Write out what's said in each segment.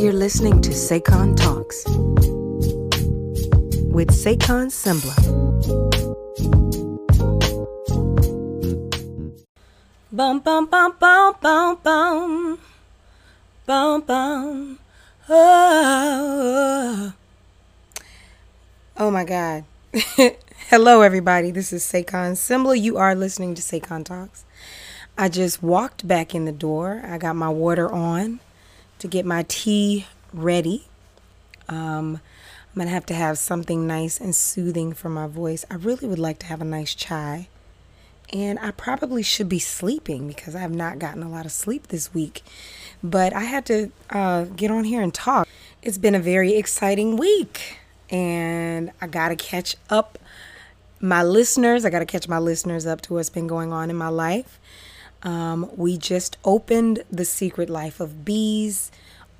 You're listening to Saycon Talks with Saycon Sengbloh. Bum bum bum bum bum bum bum bum. Oh, oh my God. Hello, everybody. This is Saycon Sengbloh. You are listening to Saycon Talks. I just walked back in the door. I got my water on to get my tea ready. Um, I'm going to have to have something nice and soothing for my voice. I really would like to have a nice chai. And I probably should be sleeping because I have not gotten a lot of sleep this week. But I had to uh, get on here and talk. It's been a very exciting week. And I got to catch up my listeners. I got to catch my listeners up to what's been going on in my life. Um, we just opened The Secret Life of Bees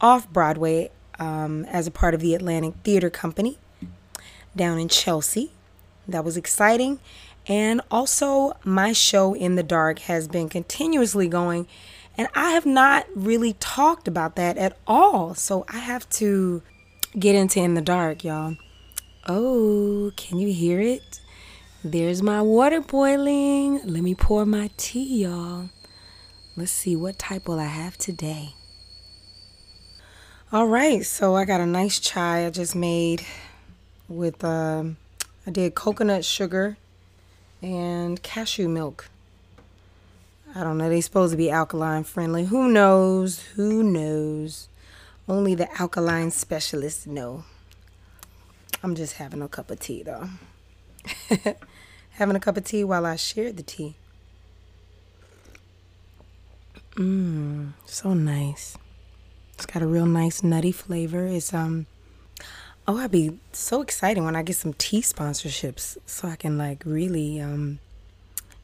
off Broadway um, as a part of the Atlantic Theater Company down in Chelsea. That was exciting. And also, my show In the Dark has been continuously going, and I have not really talked about that at all. So I have to get into In the Dark, y'all. Oh, can you hear it? There's my water boiling. Let me pour my tea, y'all. Let's see what type will I have today. All right, so I got a nice chai I just made with um, I did coconut sugar and cashew milk. I don't know, they supposed to be alkaline friendly. Who knows? Who knows? Only the alkaline specialists know. I'm just having a cup of tea though. having a cup of tea while I share the tea. Mmm, so nice. It's got a real nice nutty flavor. It's um oh I'd be so excited when I get some tea sponsorships so I can like really um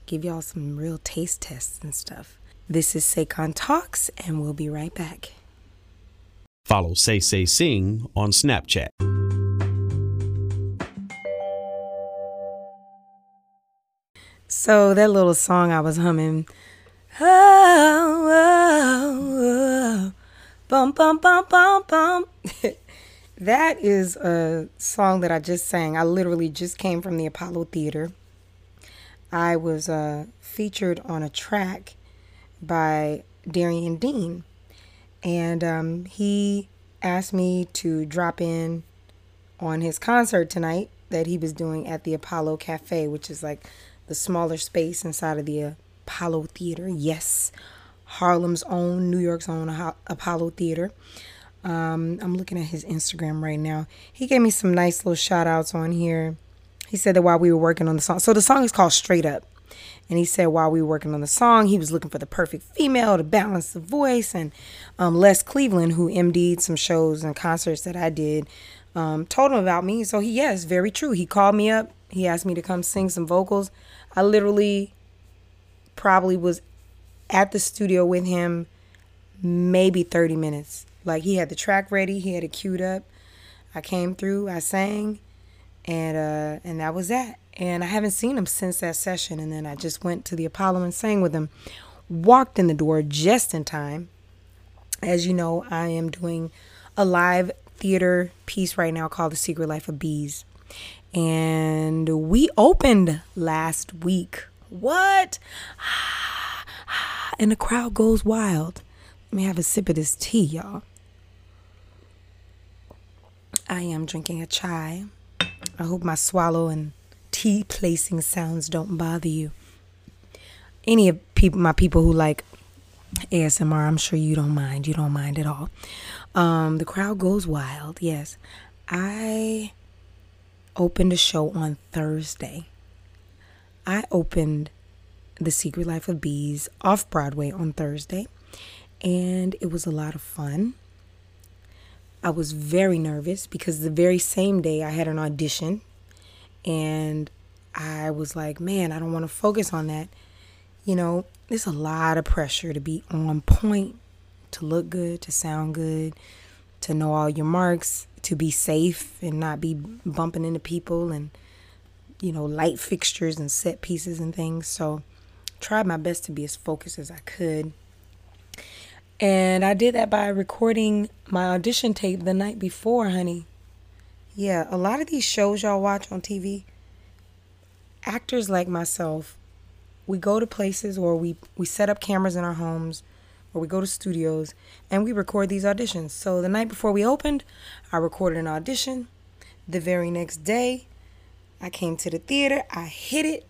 give y'all some real taste tests and stuff. This is Saycon Talks and we'll be right back. Follow Say Say Sing on Snapchat. So that little song I was humming, oh, oh, oh, bum bum bum bum bum. that is a song that I just sang. I literally just came from the Apollo Theater. I was uh, featured on a track by Darian Dean, and um, he asked me to drop in on his concert tonight that he was doing at the Apollo Cafe, which is like the smaller space inside of the Apollo Theater. Yes, Harlem's own, New York's own Apollo Theater. Um, I'm looking at his Instagram right now. He gave me some nice little shout outs on here. He said that while we were working on the song, so the song is called Straight Up. And he said while we were working on the song, he was looking for the perfect female to balance the voice. And um, Les Cleveland, who MD'd some shows and concerts that I did, um, told him about me. So he, yes, very true. He called me up. He asked me to come sing some vocals. I literally probably was at the studio with him maybe 30 minutes. Like he had the track ready, he had it queued up. I came through, I sang, and uh, and that was that. And I haven't seen him since that session. And then I just went to the Apollo and sang with him. Walked in the door just in time. As you know, I am doing a live theater piece right now called The Secret Life of Bees. And we opened last week. What? And the crowd goes wild. Let me have a sip of this tea, y'all. I am drinking a chai. I hope my swallow and tea placing sounds don't bother you. Any of people, my people who like ASMR, I'm sure you don't mind. You don't mind at all. Um, the crowd goes wild. Yes, I opened a show on Thursday. I opened The Secret Life of Bees off Broadway on Thursday, and it was a lot of fun. I was very nervous because the very same day I had an audition, and I was like, man, I don't want to focus on that. You know, there's a lot of pressure to be on point, to look good, to sound good, to know all your marks, to be safe and not be bumping into people and you know light fixtures and set pieces and things so tried my best to be as focused as i could And I did that by recording my audition tape the night before, honey. Yeah, a lot of these shows y'all watch on TV, actors like myself, we go to places or we, we set up cameras in our homes or we go to studios and we record these auditions. So the night before we opened, I recorded an audition. The very next day, I came to the theater, I hit it,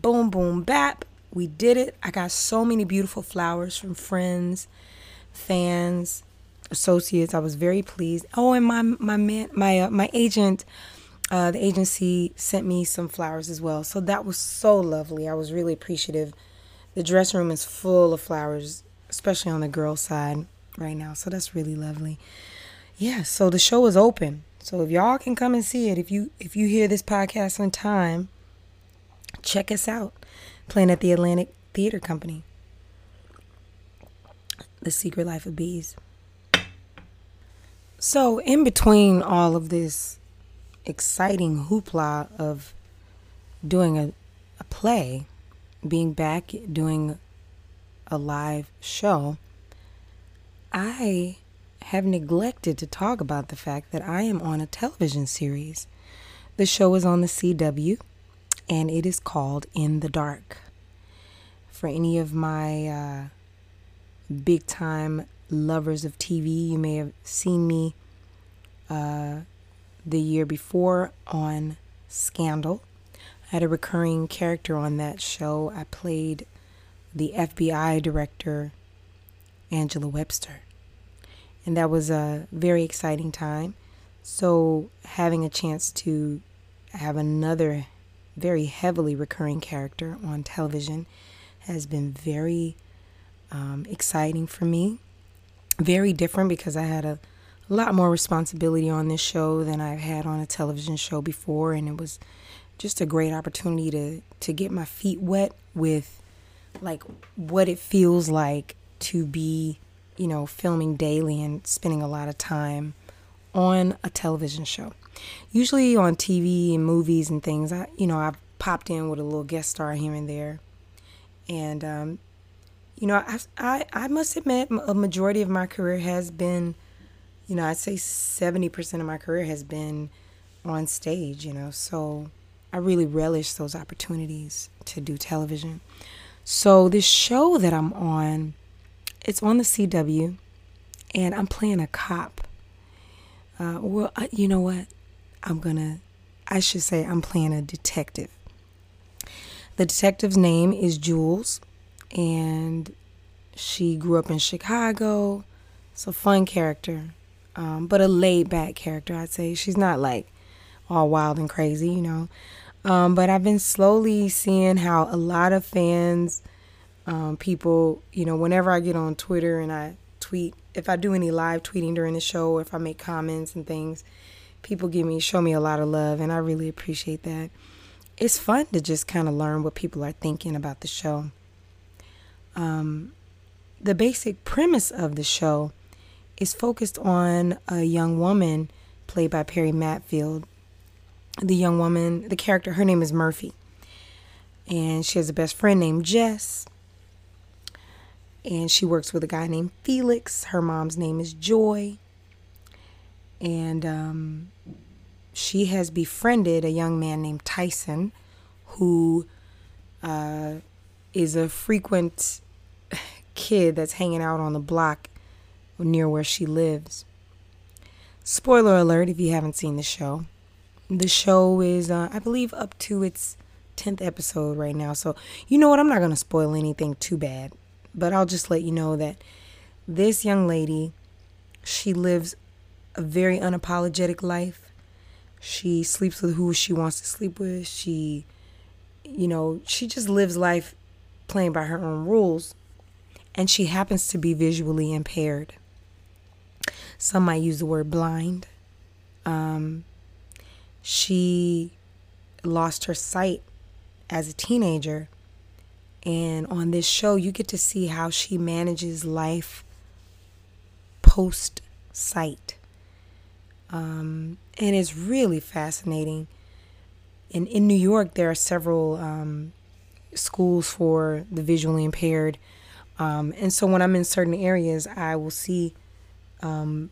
boom, boom, bap. We did it. I got so many beautiful flowers from friends, fans, associates. I was very pleased. Oh, and my my man, my uh, my agent, uh, the agency sent me some flowers as well. So that was so lovely. I was really appreciative. The dressing room is full of flowers, especially on the girl side right now. So that's really lovely. Yeah. So the show is open. So if y'all can come and see it, if you if you hear this podcast on time, check us out. Playing at the Atlantic Theater Company. The Secret Life of Bees. So, in between all of this exciting hoopla of doing a, a play, being back doing a live show, I have neglected to talk about the fact that I am on a television series. The show is on the CW and it is called In the Dark. For any of my uh, big time lovers of TV, you may have seen me uh, the year before on Scandal. I had a recurring character on that show. I played the FBI director, Angela Webster. And that was a very exciting time. So, having a chance to have another very heavily recurring character on television has been very um, exciting for me. Very different because I had a, lot more responsibility on this show than I've had on a television show before, and it was just a great opportunity to to get my feet wet with like what it feels like to be, you know, filming daily and spending a lot of time on a television show. Usually on TV and movies and things, I you know I've popped in with a little guest star here and there, and um, you know I, I I must admit a majority of my career has been, you know I'd say seventy percent of my career has been on stage. You know, so I really relish those opportunities to do television. So this show that I'm on, it's on the CW, and I'm playing a cop. Uh, well, I, you know what? I'm gonna, I should say, I'm playing a detective. The detective's name is Jules, and she grew up in Chicago. It's a fun character, um, but a laid back character, I'd say. She's not like all wild and crazy, you know. Um, but I've been slowly seeing how a lot of fans, um, people, you know, whenever I get on Twitter and I tweet, if I do any live tweeting during the show, or if I make comments and things, people give me show me a lot of love and I really appreciate that. It's fun to just kind of learn what people are thinking about the show. Um, the basic premise of the show is focused on a young woman played by Perry Mattfeld. The young woman, the character, her name is Murphy. And she has a best friend named Jess. And she works with a guy named Felix. Her mom's name is Joy. And um, she has befriended a young man named Tyson, who uh, is a frequent kid that's hanging out on the block near where she lives. Spoiler alert if you haven't seen the show. The show is, uh, I believe, up to its 10th episode right now. So, you know what? I'm not going to spoil anything too bad, but I'll just let you know that this young lady, she lives a very unapologetic life. She sleeps with who she wants to sleep with. She, you know, she just lives life playing by her own rules. And she happens to be visually impaired. Some might use the word blind. Um, she lost her sight as a teenager. And on this show, you get to see how she manages life post sight. Um, and it's really fascinating. In, in New York, there are several um, schools for the visually impaired, Um, and so when I'm in certain areas, I will see um,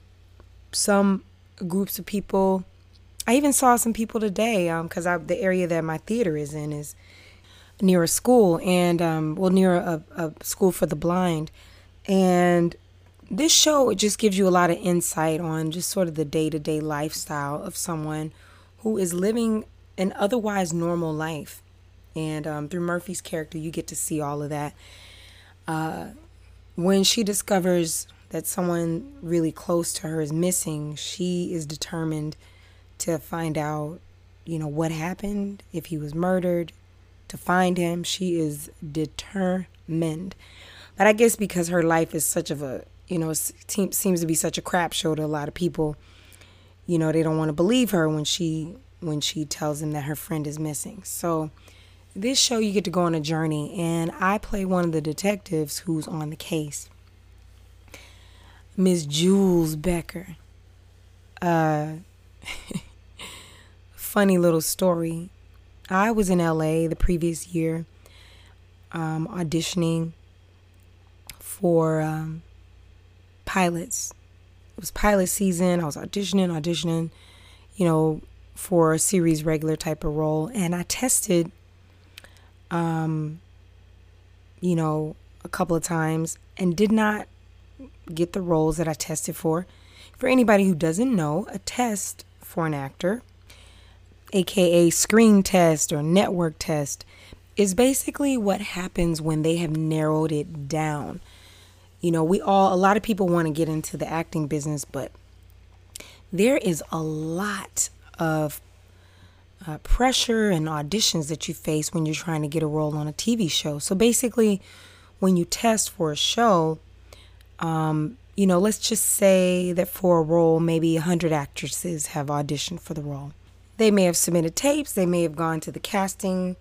some groups of people. I even saw some people today because um, the area that my theater is in is near a school and um, well near a, a school for the blind. And this show it just gives you a lot of insight on just sort of the day-to-day lifestyle of someone who is living an otherwise normal life. And um, through murphy's character you get to see all of that. Uh, when she discovers that someone really close to her is missing she is determined to find out you know what happened if he was murdered to find him she is determined but I guess because her life is such of a, you know, seems to be such a crap show to a lot of people, you know, they don't want to believe her when she when she tells them that her friend is missing. So this show you get to go on a journey and I play one of the detectives who's on the case. Miss Jules Becker. Uh funny little story. I was in LA the previous year um, auditioning for um, pilots. It was pilot season. I was auditioning, auditioning, you know, for a series regular type of role. And I tested, um, you know, a couple of times and did not get the roles that I tested for. For anybody who doesn't know, a test for an actor, aka screen test or network test, is basically what happens when they have narrowed it down. You know, we all, a lot of people want to get into the acting business, but there is a lot of uh, pressure and auditions that you face when you're trying to get a role on a TV show. So basically, when you test for a show, um, you know, let's just say that for a role, maybe 100 actresses have auditioned for the role. They may have submitted tapes, they may have gone to the casting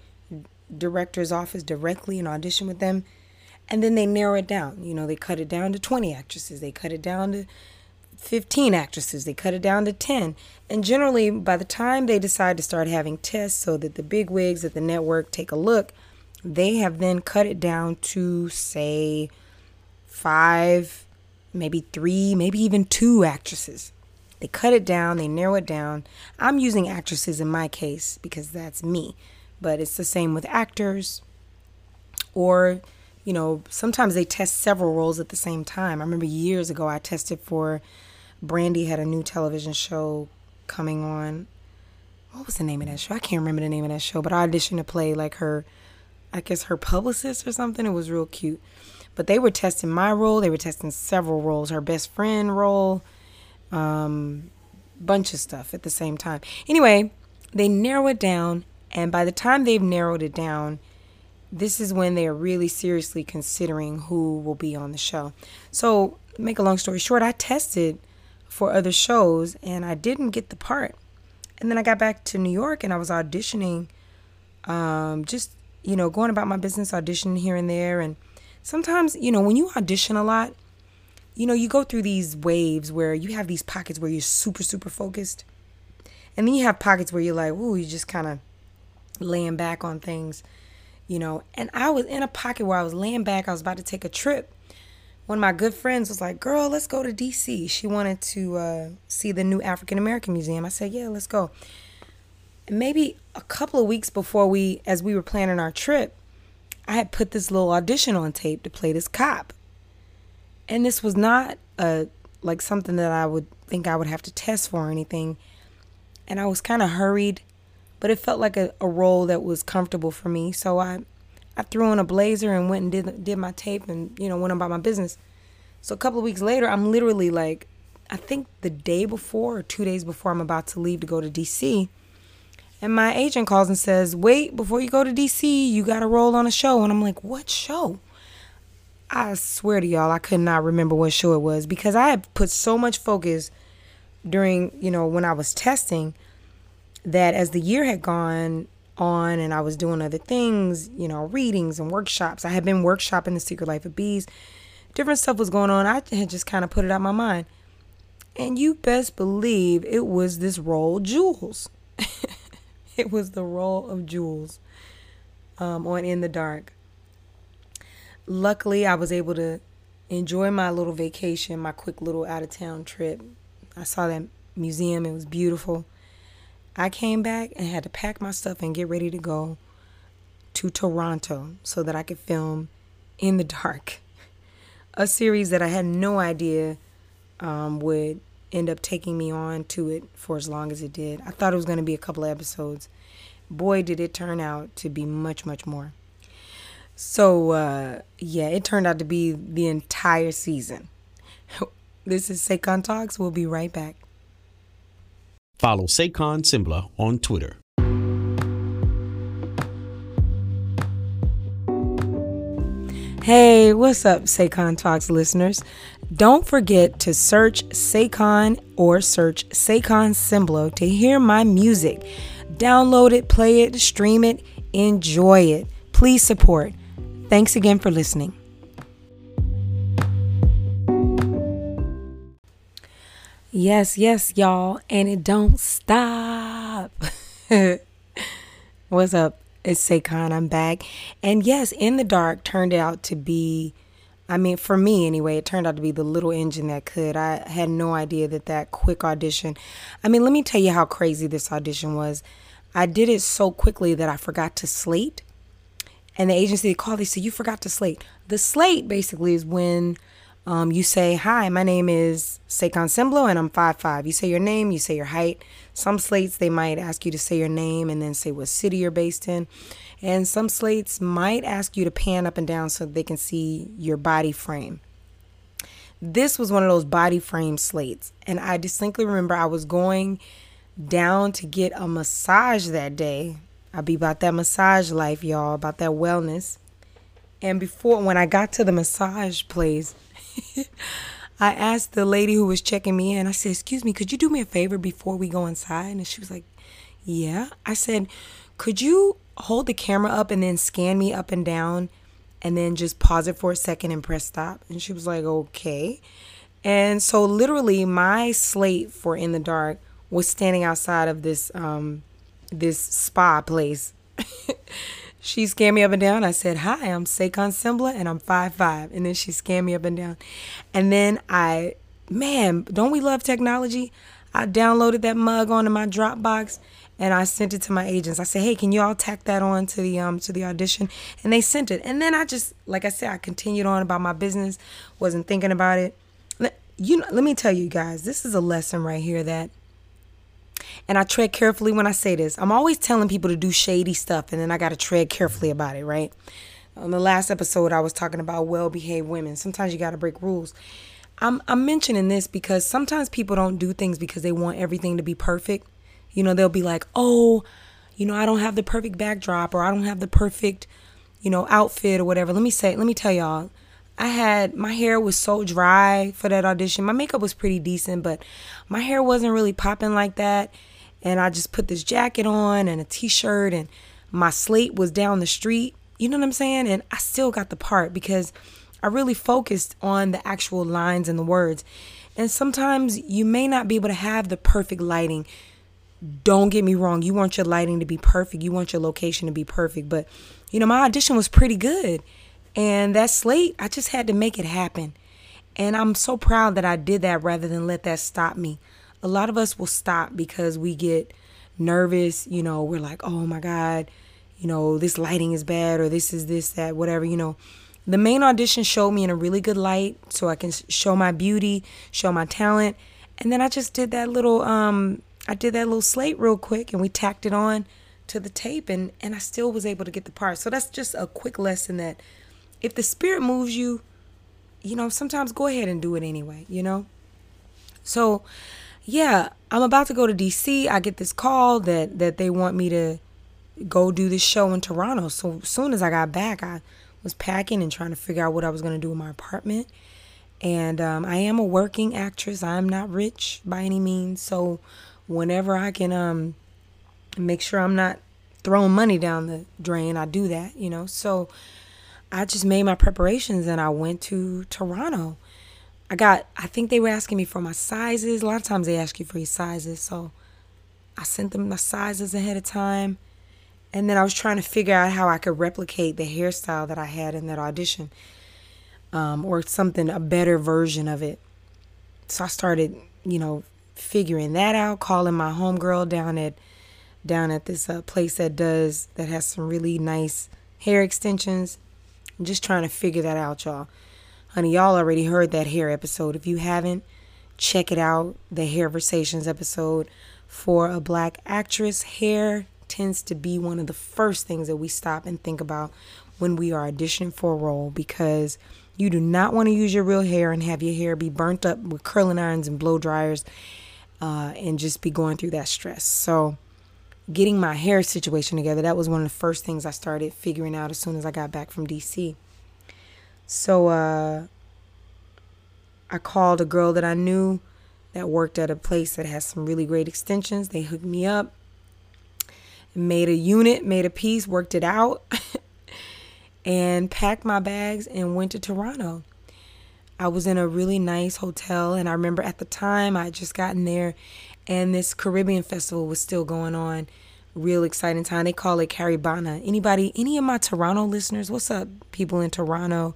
director's office directly and auditioned with them and then they narrow it down. You know, they cut it down to 20 actresses, they cut it down to 15 actresses, they cut it down to 10. And generally, by the time they decide to start having tests so that the big wigs at the network take a look, they have then cut it down to, say, five, maybe three, maybe even two actresses. They cut it down, they narrow it down. I'm using actresses in my case because that's me, but it's the same with actors or you know, sometimes they test several roles at the same time. I remember years ago I tested for Brandy had a new television show coming on. What was the name of that show? I can't remember the name of that show, but I auditioned to play like her I guess her publicist or something. It was real cute. But they were testing my role, they were testing several roles, her best friend role, um bunch of stuff at the same time. Anyway, they narrow it down and by the time they've narrowed it down, this is when they are really seriously considering who will be on the show. So, make a long story short, I tested for other shows and I didn't get the part. And then I got back to New York and I was auditioning, um, just, you know, going about my business, auditioning here and there. And sometimes, you know, when you audition a lot, you know, you go through these waves where you have these pockets where you're super, super focused. And then you have pockets where you're like, ooh, you're just kind of laying back on things you know. And I was in a pocket where I was laying back. I was about to take a trip. One of my good friends was like, "Girl, let's go to D.C." She wanted to uh, see the new African American Museum. I said, "Yeah, let's go." And maybe a couple of weeks before we, as we were planning our trip, I had put this little audition on tape to play this cop. And this was not a like something that I would think I would have to test for or anything. And I was kind of hurried but it felt like a, a role that was comfortable for me. So I, I threw on a blazer and went and did did my tape and you know went about my business. So a couple of weeks later, I'm literally like, I think the day before or two days before I'm about to leave to go to DC, and my agent calls and says, "Wait, before you go to DC, you got to roll on a show." And I'm like, "What show?" I swear to y'all, I could not remember what show it was because I had put so much focus during, you know, when I was testing that as the year had gone on and I was doing other things, you know, readings and workshops, I had been workshopping the secret life of bees. Different stuff was going on. I had just kind of put it out of my mind. And you best believe it was this role, Jules. it was the role of Jules um, on In the Dark. Luckily, I was able to enjoy my little vacation, my quick little out of town trip. I saw that museum, it was beautiful. I came back and had to pack my stuff and get ready to go to Toronto so that I could film In the Dark, a series that I had no idea um, would end up taking me on to it for as long as it did. I thought it was going to be a couple of episodes. Boy, did it turn out to be much, much more. So, uh, yeah, it turned out to be the entire season. this is Saycon Talks. We'll be right back. Follow Saycon Sengbloh on Twitter. Hey, what's up, Saycon Talks listeners? Don't forget to search Saycon or search Saycon Sengbloh to hear my music. Download it, play it, stream it, enjoy it. Please support. Thanks again for listening. Yes, yes, y'all, and it don't stop. What's up? It's Saycon. I'm back. And yes, In the Dark turned out to be, I mean, for me anyway, it turned out to be the little engine that could. I had no idea that that quick audition. I mean, let me tell you how crazy this audition was. I did it so quickly that I forgot to slate. And the agency called, they said, You forgot to slate. The slate basically is when um, you say, Hi, my name is Saycon Sengbloh and I'm five five. You say your name, you say your height. Some slates, they might ask you to say your name and then say what city you're based in. And some slates might ask you to pan up and down so they can see your body frame. This was one of those body frame slates. And I distinctly remember I was going down to get a massage that day. I'll be about that massage life, y'all, about that wellness. And before, when I got to the massage place, I asked the lady who was checking me in, I said, Excuse me, could you do me a favor before we go inside? And she was like, Yeah. I said, Could you hold the camera up and then scan me up and down and then just pause it for a second and press stop? And she was like, Okay. And so, literally, my slate for In the Dark was standing outside of this um, this spa place. She scanned me up and down. I said, Hi, I'm Saycon Sengbloh and I'm five five. And then she scanned me up and down. And then I, man, don't we love technology? I downloaded that mug onto my Dropbox and I sent it to my agents. I said, "Hey, can you all tack that on to the um to the audition?" And they sent it. And then I just, like I said, I continued on about my business. Wasn't thinking about it. You know, let me tell you guys, this is a lesson right here that and I tread carefully when I say this. I'm always telling people to do shady stuff, and then I got to tread carefully about it, right? On the last episode, I was talking about well behaved women. Sometimes you got to break rules. I'm, I'm mentioning this because sometimes people don't do things because they want everything to be perfect. You know, they'll be like, oh, you know, I don't have the perfect backdrop or I don't have the perfect, you know, outfit or whatever. Let me say, let me tell y'all, I had my hair was so dry for that audition. My makeup was pretty decent, but my hair wasn't really popping like that. And I just put this jacket on and a t-shirt and my slate was down the street. You know what I'm saying? And I still got the part because I really focused on the actual lines and the words. And sometimes you may not be able to have the perfect lighting. Don't get me wrong, you want your lighting to be perfect, you want your location to be perfect, but you know, my audition was pretty good. And that slate, I just had to make it happen. And I'm so proud that I did that rather than let that stop me. A lot of us will stop because we get nervous. You know, we're like, oh my God, you know, this lighting is bad or this is this, that, whatever, you know. The main audition showed me in a really good light so I can show my beauty, show my talent. And then I just did that little, um, I did that little slate real quick and we tacked it on to the tape and, and I still was able to get the part. So that's just a quick lesson that if the spirit moves you, you know, sometimes go ahead and do it anyway, you know? So, yeah, I'm about to go to DC. I get this call that that they want me to go do this show in Toronto. So, as soon as I got back, I was packing and trying to figure out what I was going to do in my apartment. And um, I am a working actress. I'm not rich by any means. So, whenever I can um, make sure I'm not throwing money down the drain, I do that, you know? So, I just made my preparations and I went to Toronto. I got, I think they were asking me for my sizes. A lot of times they ask you for your sizes. So I sent them my sizes ahead of time. And then I was trying to figure out how I could replicate the hairstyle that I had in that audition um, or something, a better version of it. So I started, you know, figuring that out, calling my homegirl down at down at this uh, place that does that has some really nice hair extensions. I'm just trying to figure that out, y'all. Honey, y'all already heard that hair episode. If you haven't, check it out. The Hair Hairversations episode for a black actress. Hair tends to be one of the first things that we stop and think about when we are auditioning for a role because you do not want to use your real hair and have your hair be burnt up with curling irons and blow dryers uh, and just be going through that stress. So, getting my hair situation together, that was one of the first things I started figuring out as soon as I got back from DC. So, uh, I called a girl that I knew that worked at a place that has some really great extensions. They hooked me up, made a unit, made a piece, worked it out, and packed my bags and went to Toronto. I was in a really nice hotel, and I remember at the time I had just gotten there, and this Caribbean festival was still going on. Real exciting time. They call it Caribana. Anybody, any of my Toronto listeners, what's up, people in Toronto?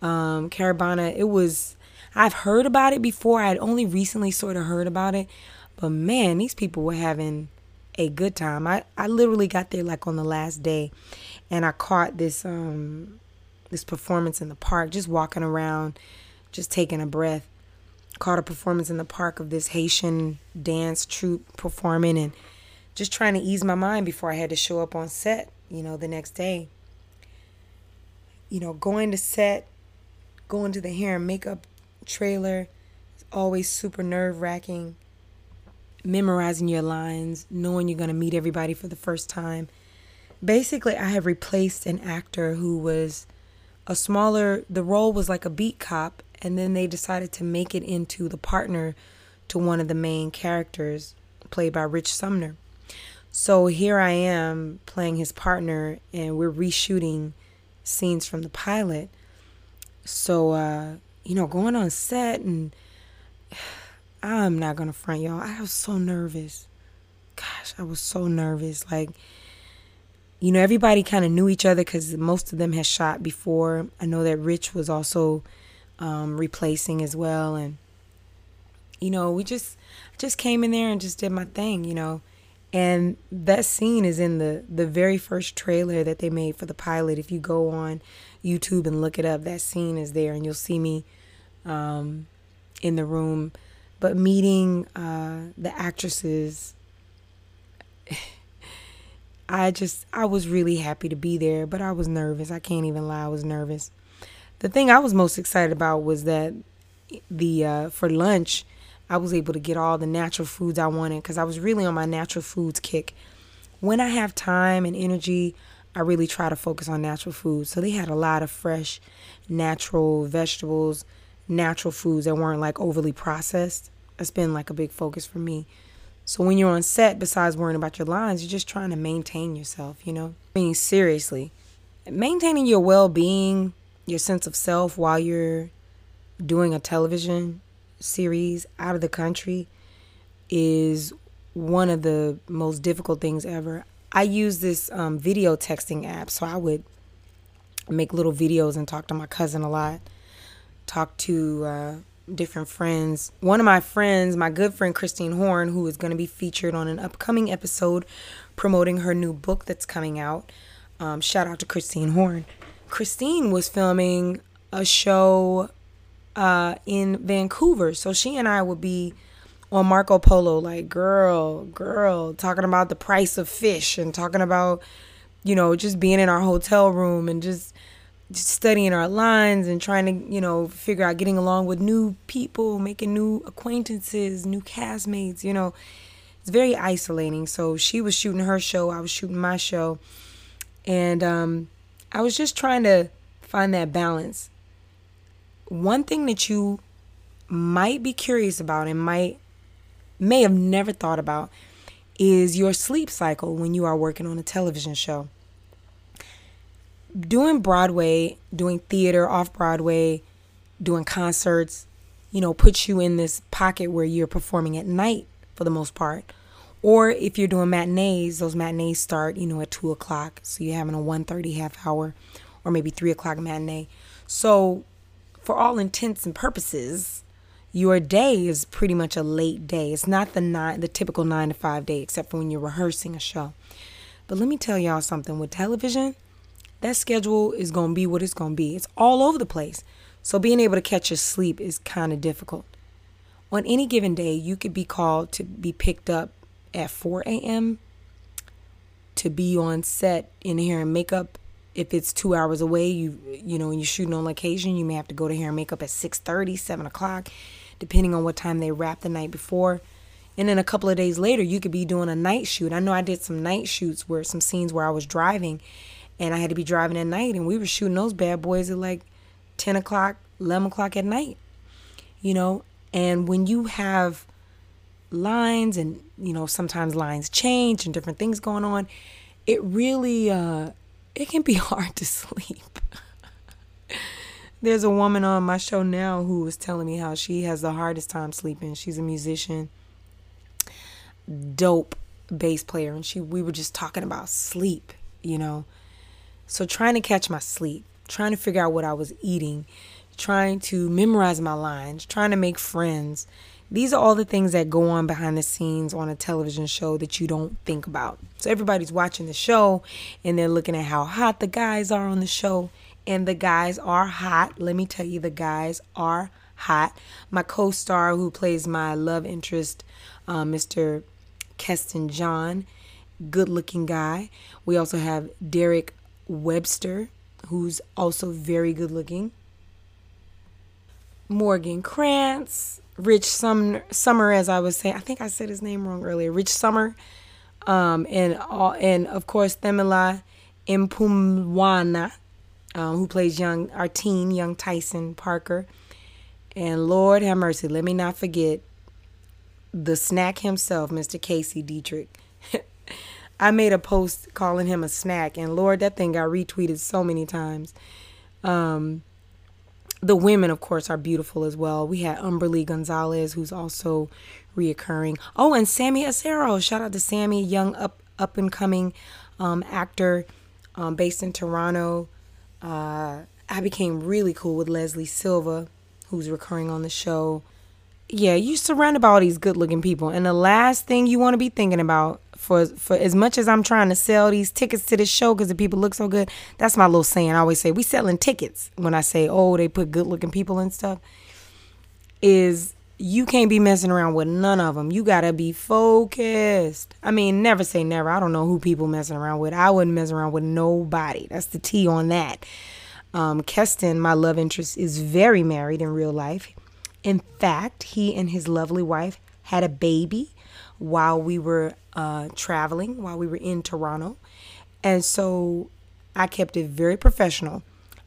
Um, Caribana, it was, I've heard about it before. I had only recently sort of heard about it, but man, these people were having a good time. I, I literally got there like on the last day, and I caught this um this performance in the park, just walking around just taking a breath. Caught a performance in the park of this Haitian dance troupe performing and just trying to ease my mind before I had to show up on set, you know, the next day. You know, going to set, going to the hair and makeup trailer is always super nerve wracking. Memorizing your lines, knowing you're going to meet everybody for the first time. Basically, I have replaced an actor who was a smaller, the role was like a beat cop, and then they decided to make it into the partner to one of the main characters played by Rich Sumner. So here I am playing his partner and we're reshooting scenes from the pilot. So uh, you know, going on set and I'm not gonna front y'all. I was so nervous. Gosh, I was so nervous. Like, you know, everybody kind of knew each other because most of them had shot before. I know that Rich was also um, replacing as well. And, you know, we just, just came in there and just did my thing, you know. And that scene is in the, the very first trailer that they made for the pilot. If you go on YouTube and look it up, that scene is there and you'll see me um, in the room. But meeting uh, the actresses, I just, I was really happy to be there, but I was nervous. I can't even lie, I was nervous the thing I was most excited about was that the uh, for lunch I was able to get all the natural foods I wanted because I was really on my natural foods kick. When I have time and energy, I really try to focus on natural foods. So they had a lot of fresh, natural vegetables, natural foods that weren't like overly processed. That's been like a big focus for me. So when you're on set, besides worrying about your lines, you're just trying to maintain yourself, you know? I mean, seriously, maintaining your well being your sense of self while you're doing a television series out of the country is one of the most difficult things ever. I use this um, video texting app, so I would make little videos and talk to my cousin a lot, talk to uh, different friends. One of my friends, my good friend Christine Horn, who is going to be featured on an upcoming episode promoting her new book that's coming out. Um, shout out to Christine Horn. Christine was filming a show uh, in Vancouver. So she and I would be on Marco Polo, like, girl, girl, talking about the price of fish and talking about, you know, just being in our hotel room and just, just studying our lines and trying to, you know, figure out getting along with new people, making new acquaintances, new castmates, you know. It's very isolating. So she was shooting her show, I was shooting my show. And um I was just trying to find that balance. One thing that you might be curious about and might may have never thought about is your sleep cycle when you are working on a television show. Doing Broadway, doing theater off Broadway, doing concerts, you know, puts you in this pocket where you're performing at night for the most part, Or if you're doing matinees, those matinees start, you know, at two o'clock. So you're having a 1.30 half hour or maybe three o'clock matinee. So for all intents and purposes, your day is pretty much a late day. It's not the nine the typical nine to five day, except for when you're rehearsing a show. But let me tell y'all something with television, that schedule is gonna be what it's gonna be. It's all over the place. So being able to catch your sleep is kind of difficult. On any given day, you could be called to be picked up at 4 a.m. to be on set in hair and makeup. If it's two hours away, you you know, when you're shooting on location, you may have to go to hair and makeup at 6:30, 7 o'clock, depending on what time they wrap the night before. And then a couple of days later, you could be doing a night shoot. I know I did some night shoots where some scenes where I was driving, and I had to be driving at night, and we were shooting those bad boys at like 10 o'clock, 11 o'clock at night. You know, and when you have lines and you know sometimes lines change and different things going on. It really uh it can be hard to sleep. There's a woman on my show now who was telling me how she has the hardest time sleeping. She's a musician dope bass player and she we were just talking about sleep you know. So trying to catch my sleep trying to figure out what i was eating trying to memorize my lines trying to make friends these are all the things that go on behind the scenes on a television show that you don't think about. So everybody's watching the show and they're looking at how hot the guys are on the show. And the guys are hot. Let me tell you, the guys are hot. My co star, who plays my love interest, uh, Mr. Keston John, good looking guy. We also have Derek Webster, who's also very good looking. Morgan Krantz, Rich Sumner, Sommer, as I was saying, I think I said his name wrong earlier. Rich Sommer, um, and all, and of course Thamela Mpumlwana, um, who plays young our teen, young Tyson Parker, and Lord have mercy, let me not forget the snack himself, Mr. Casey Deidrick. I made a post calling him a snack, and Lord, that thing got retweeted so many times. Um, the women, of course, are beautiful as well. We had Umberly Gonzalez, who's also reoccurring. Oh, and Sammy Acero. Shout out to Sammy, young up up and coming um, actor um, based in Toronto. Uh, I became really cool with Leslie Silva, who's recurring on the show. Yeah, you're surrounded by all these good looking people. And the last thing you want to be thinking about for for as much as I'm trying to sell these tickets to this show because the people look so good. That's my little saying. I always say we selling tickets when I say, oh, they put good looking people and stuff. Is you can't be messing around with none of them. You gotta be focused. I mean, never say never. I don't know who people messing around with. I wouldn't mess around with nobody. That's the T on that. Um, Keston, my love interest, is very married in real life. In fact, he and his lovely wife had a baby while we were uh, traveling, while we were in Toronto. And so I kept it very professional.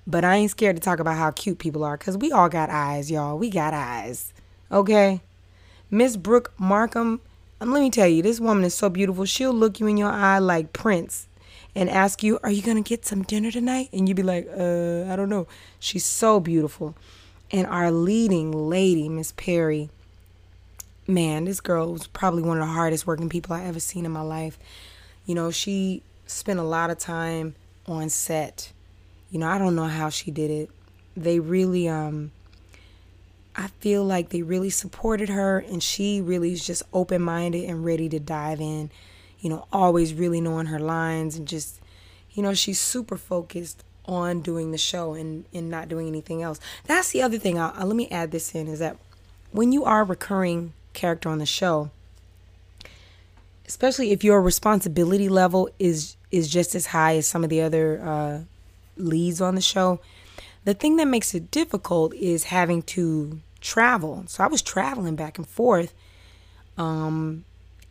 But I ain't scared to talk about how cute people are because we all got eyes, y'all. We got eyes. Okay? Miss Brooke Markham, um, let me tell you, this woman is so beautiful. She'll look you in your eye like Prince and ask you, Are you going to get some dinner tonight? And you'd be like, Uh, I don't know. She's so beautiful. And our leading lady, Miss Perry, man, this girl was probably one of the hardest working people I ever seen in my life. You know, she spent a lot of time on set. You know, I don't know how she did it. They really um I feel like they really supported her and she really is just open-minded and ready to dive in. You know, always really knowing her lines and just you know, she's super focused on doing the show and and not doing anything else. That's the other thing. I'll, I'll, let me add this in is that when you are recurring character on the show, especially if your responsibility level is is just as high as some of the other uh, leads on the show, the thing that makes it difficult is having to travel. So I was traveling back and forth, um,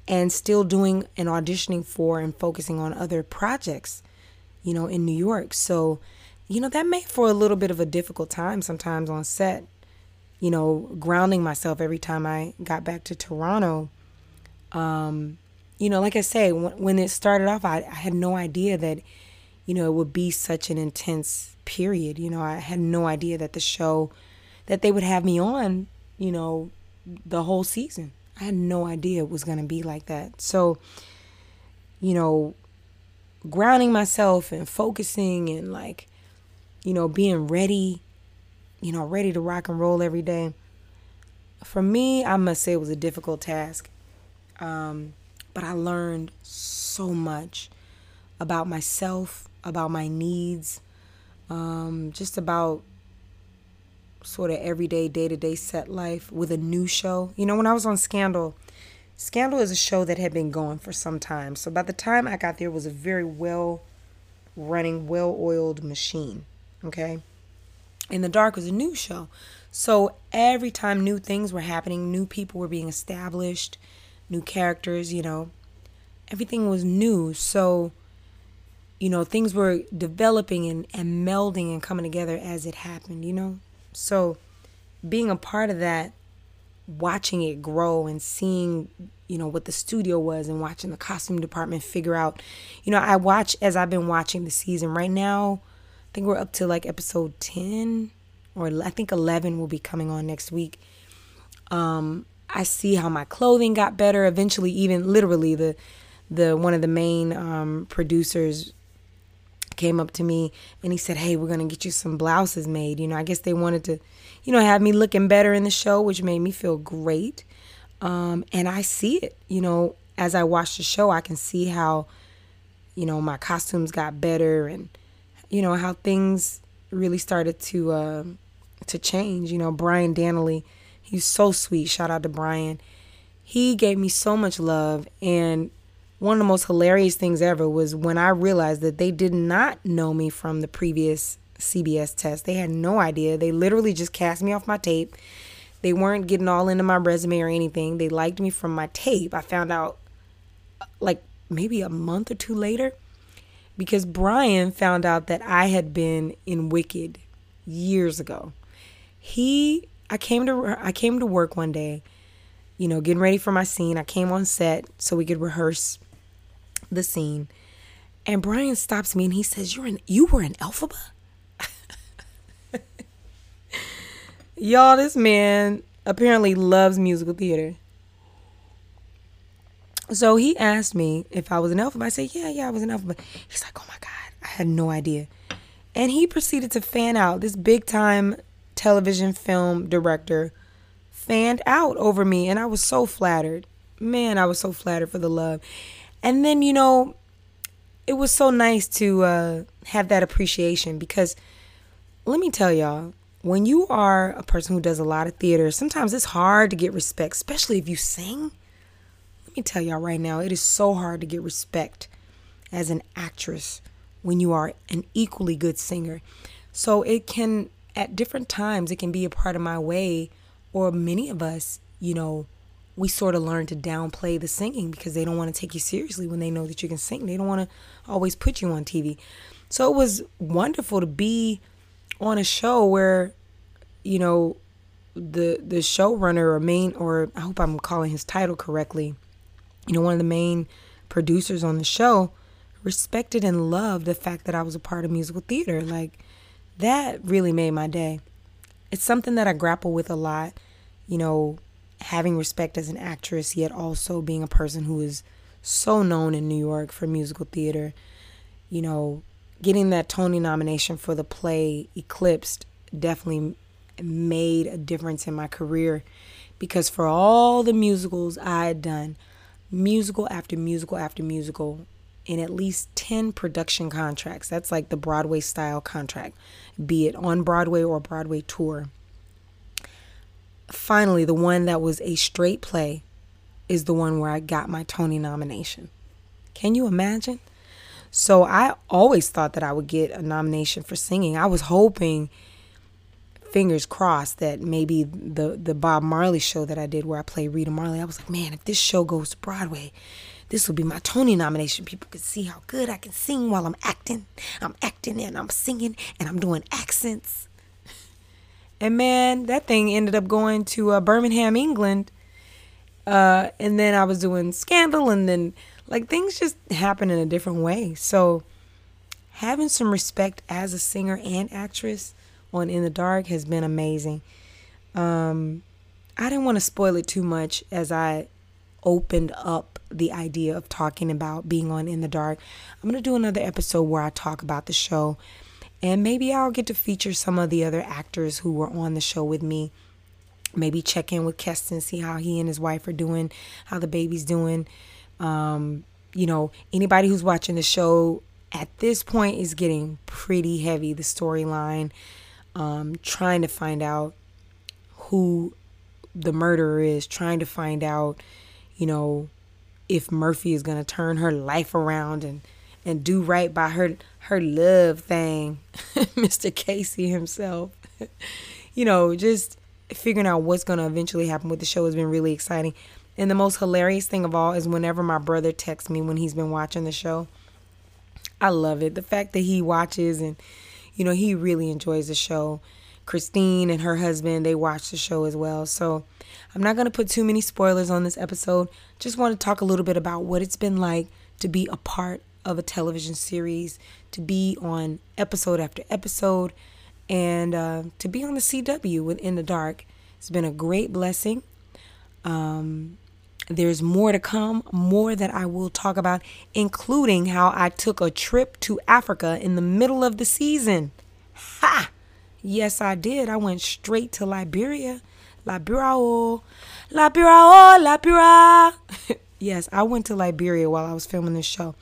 and still doing and auditioning for and focusing on other projects, you know, in New York. So, you know, that made for a little bit of a difficult time sometimes on set you know, grounding myself every time I got back to Toronto. Um, you know, like I say, when, it started off, I, I had no idea that, you know, it would be such an intense period. You know, I had no idea that the show, that they would have me on, you know, the whole season. I had no idea it was going to be like that. So, you know, grounding myself and focusing and like, you know, being ready, you know, ready to rock and roll every day. For me, I must say it was a difficult task. Um, but I learned so much about myself, about my needs, um, just about sort of everyday, day to day set life with a new show. You know, when I was on Scandal, Scandal is a show that had been going for some time. So by the time I got there, it was a very well running, well oiled machine. Okay. In the Dark was a new show. So every time new things were happening, new people were being established, new characters, you know, everything was new. So, you know, things were developing and, and melding and coming together as it happened, you know? So being a part of that, watching it grow and seeing, you know, what the studio was and watching the costume department figure out, you know, I watch as I've been watching the season right now. I think we're up to like episode 10 or I think 11 will be coming on next week. Um, I see how my clothing got better. Eventually, even literally, the the one of the main um, producers came up to me and he said, Hey, we're to get you some blouses made. You know, I guess they wanted to, you know, have me looking better in the show, which made me feel great. Um, and I see it, you know, as I watch the show, I can see how, you know, my costumes got better and, you know, how things really started to, uh, to change. You know, Brian Danley, he's so sweet. Shout out to Brian. He gave me so much love and one of the most hilarious things ever was when I realized that they did not know me from the previous CBS test. They had no idea. They literally just cast me off my tape. They weren't getting all into my resume or anything. They liked me from my tape. I found out like maybe a month or two later because Brian found out that I had been in Wicked years ago. He I came to I came to work one day, you know, getting ready for my scene. I came on set so we could rehearse the scene. And Brian stops me and he says, You're in you were in Elphaba? Y'all, this man apparently loves musical theater. So he asked me if I was in Elphaba. I said, Yeah, yeah, I was in Elphaba. He's like, Oh my God, I had no idea. And he proceeded to fan out this big time television film director fanned out over me and I was so flattered. Man, I was so flattered for the love. And then, you know, it was so nice to uh, have that appreciation because let me tell y'all, when you are a person who does a lot of theater, sometimes it's hard to get respect, especially if you sing. Tell y'all right now, it is so hard to get respect as an actress when you are an equally good singer. So it can, at different times, it can be a part of my way, or many of us, you know, we sort of learn to downplay the singing because they don't want to take you seriously when they know that you can sing. They don't want to always put you on TV. So it was wonderful to be on a show where, you know, the the showrunner or main or I hope I'm calling his title correctly, you know, one of the main producers on the show respected and loved the fact that I was a part of musical theater. Like that really made my day. It's something that I grapple with a lot, you know, having respect as an actress, yet also being a person who is so known in New York for musical theater. You know, getting that Tony nomination for the play Eclipsed definitely made a difference in my career because for all the musicals I had done, musical after musical after musical, in at least 10 production contracts, that's like the Broadway style contract, be it on Broadway or Broadway tour finally, the one that was a straight play is the one where I got my Tony nomination. Can you imagine? So I always thought that I would get a nomination for singing. I was hoping, fingers crossed, that maybe the the Bob Marley show that I did where I played Rita Marley. I was like, man, if this show goes to Broadway, this will be my Tony nomination. People can see how good I can sing while I'm acting. I'm acting and I'm singing and I'm doing accents. And man, that thing ended up going to uh, Birmingham, England. Uh, and then I was doing Scandal, and then like things just happen in a different way. So having some respect as a singer and actress on In the Dark has been amazing. Um, I didn't want to spoil it too much as I opened up the idea of talking about being on In the Dark. I'm going to do another episode where I talk about the show and maybe I'll get to feature some of the other actors who were on the show with me. Maybe check in with Keston, see how he and his wife are doing, how the baby's doing. Um, you know, anybody who's watching the show at this point is getting pretty heavy, the storyline. Um, trying to find out who the murderer is, trying to find out, you know, if Murphy is to turn her life around and and do right by her her love thing, Mr. Casey himself. you know, just figuring out what's to eventually happen with the show has been really exciting. And the most hilarious thing of all is whenever my brother texts me when he's been watching the show. I love it. The fact that he watches and you know, he really enjoys the show. Christine and her husband, they watch the show as well. So, I'm not going to put too many spoilers on this episode. Just want to talk a little bit about what it's been like to be a part of a television series, to be on episode after episode, and uh, to be on the CW within the dark. It's been a great blessing. Um, there's more to come, more that I will talk about, including how I took a trip to Africa in the middle of the season. Ha! Yes, I did. I went straight to Liberia. Liberia, Liberia, Liberia. yes, I went to Liberia while I was filming this show.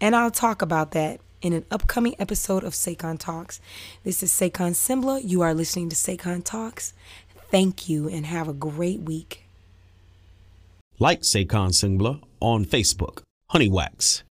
And I'll talk about that in an upcoming episode of Saycon Talks. This is Saycon Sengbloh. You are listening to Saycon Talks. Thank you and have a great week. Like Saycon Sengbloh on Facebook, Honeywax.